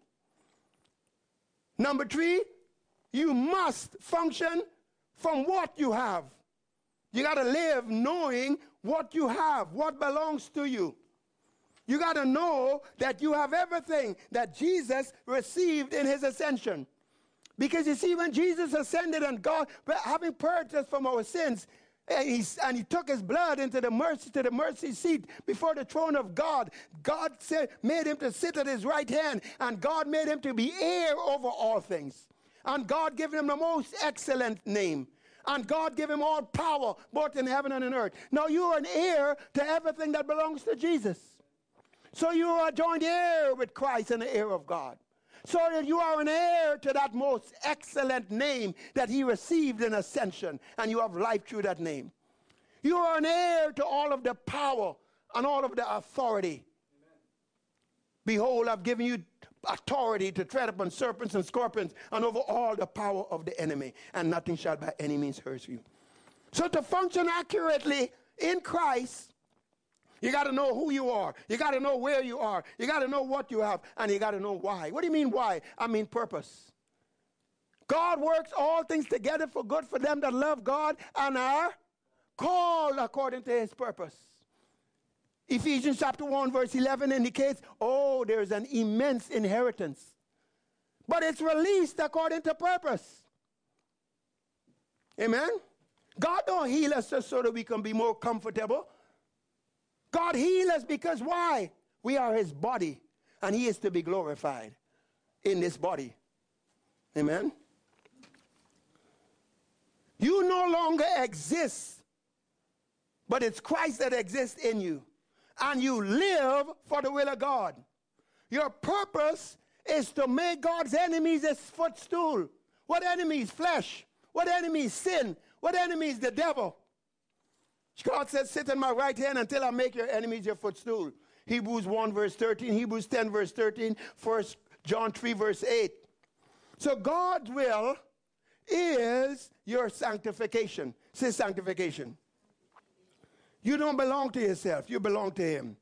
Number three, you must function from what you have. You got to live knowing what you have, what belongs to you. You got to know that you have everything that Jesus received in his ascension. Because you see, when Jesus ascended and God, having purged us from our sins, and he, and he took his blood into the mercy to the mercy seat before the throne of God. God said, made him to sit at his right hand, and God made him to be heir over all things. And God gave him the most excellent name. And God gave him all power, both in heaven and in earth. Now you are an heir to everything that belongs to Jesus. So you are joined heir with Christ and the heir of God. So that you are an heir to that most excellent name that he received in ascension, and you have life through that name. You are an heir to all of the power and all of the authority. Amen. Behold, I've given you authority to tread upon serpents and scorpions and over all the power of the enemy, and nothing shall by any means hurt you. So, to function accurately in Christ, you got to know who you are. You got to know where you are. You got to know what you have, and you got to know why. What do you mean, why? I mean, purpose. God works all things together for good for them that love God and are called according to his purpose. Ephesians chapter 1, verse 11 indicates, oh, there's an immense inheritance. But it's released according to purpose. Amen? God don't heal us just so that we can be more comfortable. God heal us because why? We are his body, and he is to be glorified in this body. Amen? You no longer exist, but it's Christ that exists in you and you live for the will of God. Your purpose is to make God's enemies a footstool. What enemies? Flesh. What enemies? Sin. What enemies? The devil. God says, Sit in my right hand until I make your enemies your footstool. Hebrews 1, verse 13, Hebrews 10, verse 13, 1 John 3, verse 8. So God's will is your sanctification. Say sanctification. You don't belong to yourself, you belong to Him.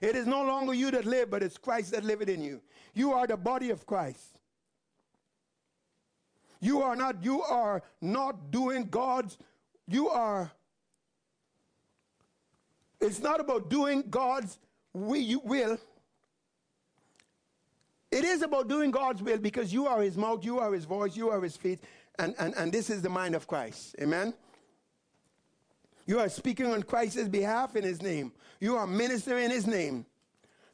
It is no longer you that live, but it's Christ that liveth in you. You are the body of Christ. You are not, you are not doing God's, you are, it's not about doing God's will. It is about doing God's will because you are his mouth, you are his voice, you are his feet, and, and, and this is the mind of Christ. Amen? You are speaking on Christ's behalf in his name. You are ministering in his name.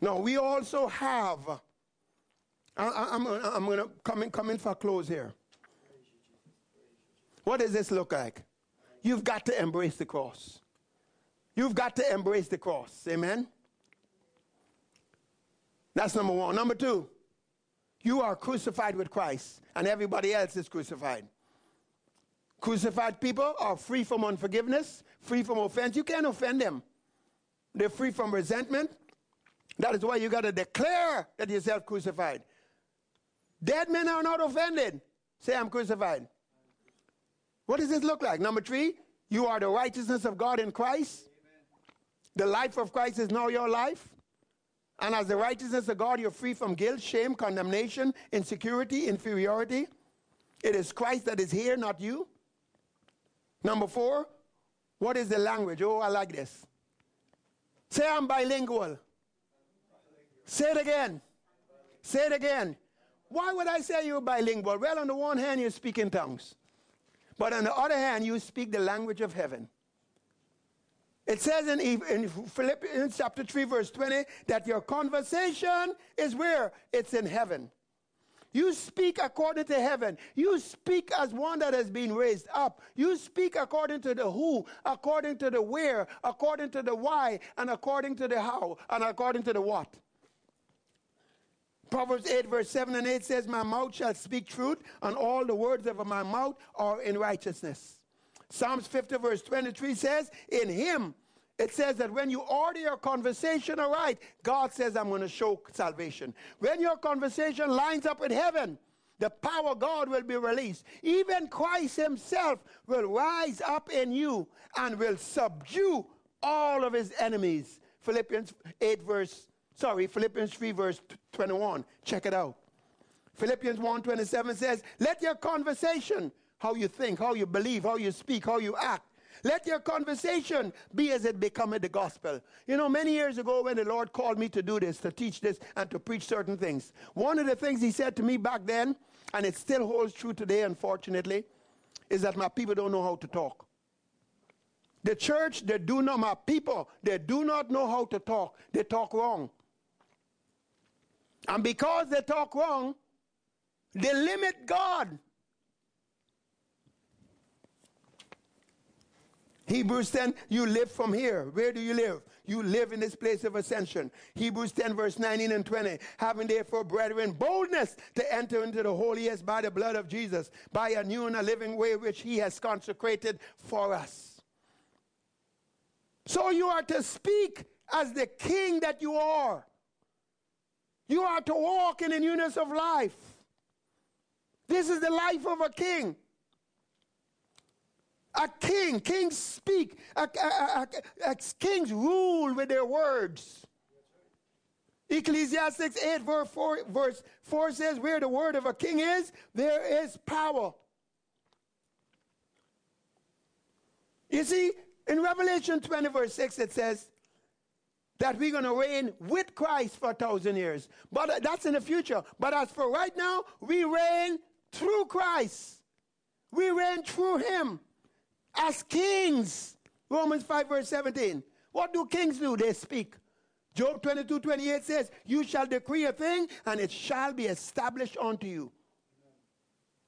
Now, we also have, I, am I'm, I'm going to come in, come in for close here. What does this look like? You've got to embrace the cross. You've got to embrace the cross. Amen? That's number one. Number two, you are crucified with Christ, and everybody else is crucified. Crucified people are free from unforgiveness, free from offense. You can't offend them. They're free from resentment. That is why you got to declare that you're self crucified. Dead men are not offended. Say, I'm crucified. What does this look like? Number three, you are the righteousness of God in Christ. The life of Christ is now your life. And as the righteousness of God, you're free from guilt, shame, condemnation, insecurity, inferiority. It is Christ that is here, not you. Number four, what is the language? Oh, I like this. Say I'm bilingual. Say it again. Say it again. Why would I say you're bilingual? Well, on the one hand, you speak in tongues. But on the other hand, you speak the language of heaven. It says in, in Philippians chapter 3, verse 20, that your conversation is where? It's in heaven. You speak according to heaven. You speak as one that has been raised up. You speak according to the who, according to the where, according to the why, and according to the how, and according to the what. Proverbs 8, verse 7 and 8 says, My mouth shall speak truth, and all the words of my mouth are in righteousness. Psalms 50, verse 23 says, In him it says that when you order your conversation aright, God says, I'm going to show salvation. When your conversation lines up with heaven, the power God will be released. Even Christ Himself will rise up in you and will subdue all of His enemies. Philippians 8, verse, sorry, Philippians 3, verse 21. Check it out. Philippians 1 27 says, Let your conversation, how you think, how you believe, how you speak, how you act, Let your conversation be as it becometh the gospel. You know, many years ago when the Lord called me to do this, to teach this, and to preach certain things, one of the things He said to me back then, and it still holds true today, unfortunately, is that my people don't know how to talk. The church, they do not, my people, they do not know how to talk. They talk wrong. And because they talk wrong, they limit God. Hebrews 10, you live from here. Where do you live? You live in this place of ascension. Hebrews 10, verse 19 and 20. Having therefore, brethren, boldness to enter into the holiest by the blood of Jesus, by a new and a living way which he has consecrated for us. So you are to speak as the king that you are. You are to walk in the newness of life. This is the life of a king. A king, kings speak, a, a, a, kings rule with their words. Ecclesiastes 8, verse 4, verse 4 says, Where the word of a king is, there is power. You see, in Revelation 20, verse 6, it says that we're going to reign with Christ for a thousand years. But uh, that's in the future. But as for right now, we reign through Christ. We reign through him as kings. Romans 5, verse 17. What do kings do? They speak. Job 22, 28 says, You shall decree a thing, and it shall be established unto you.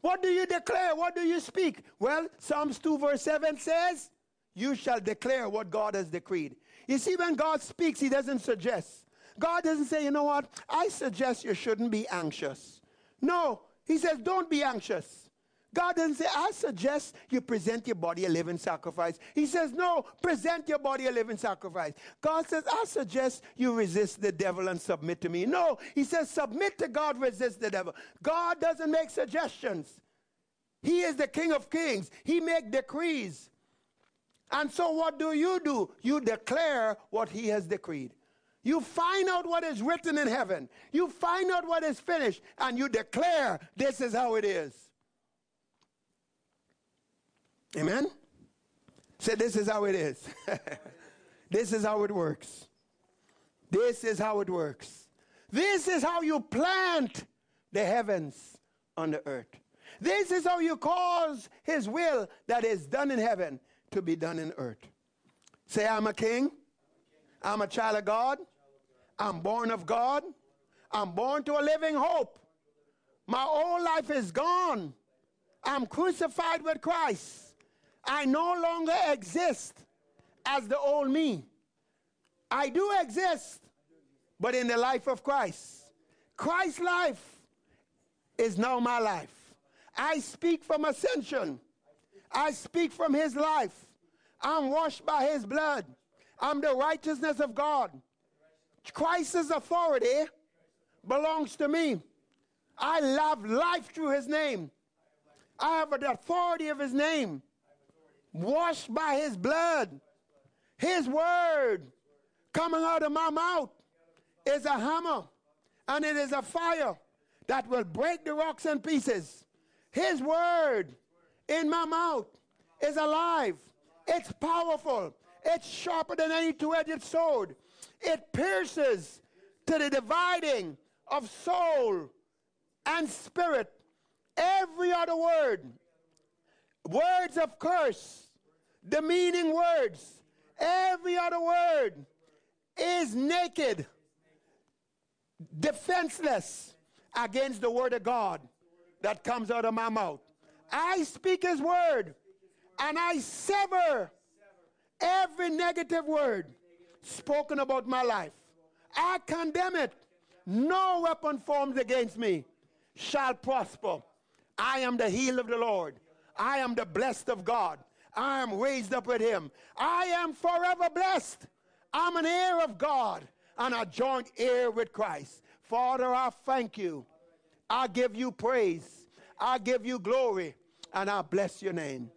What do you declare? What do you speak? Well, Psalms 2, verse 7 says, You shall declare what God has decreed. You see, when God speaks, He doesn't suggest. God doesn't say, You know what? I suggest you shouldn't be anxious. No, He says, Don't be anxious. God doesn't say, I suggest you present your body a living sacrifice. He says, No, present your body a living sacrifice. God says, I suggest you resist the devil and submit to me. No, He says, Submit to God, resist the devil. God doesn't make suggestions. He is the King of Kings, He makes decrees. And so, what do you do? You declare what He has decreed. You find out what is written in heaven. You find out what is finished, and you declare, This is how it is. Amen? Say, this is how it is. this is how it works. This is how it works. This is how you plant the heavens on the earth. This is how you cause his will that is done in heaven to be done in earth. Say, I'm a king. I'm a child of God. I'm born of God. I'm born to a living hope. My old life is gone. I'm crucified with Christ. I no longer exist as the old me. I do exist, but in the life of Christ. Christ's life is now my life. I speak from ascension. I speak from his life. I'm washed by his blood. I'm the righteousness of God. Christ's authority belongs to me. I love life through his name. I have the authority of his name washed by his blood. His word coming out of my mouth is a hammer and it is a fire that will break the rocks in pieces. His word in my mouth is alive. It's powerful. It's sharper than any two edged sword. It pierces to the dividing of soul and spirit. Every other word words of curse, demeaning words, every other word is naked, defenseless against the word of God that comes out of my mouth. I speak his word and I sever every negative word spoken about my life. I condemn it. No weapon formed against me shall prosper. I am the heel of the Lord. I am the blessed of God. I am raised up with him. I am forever blessed. I'm an heir of God and a joint heir with Christ. Father, I thank you. I give you praise. I give you glory and I bless your name.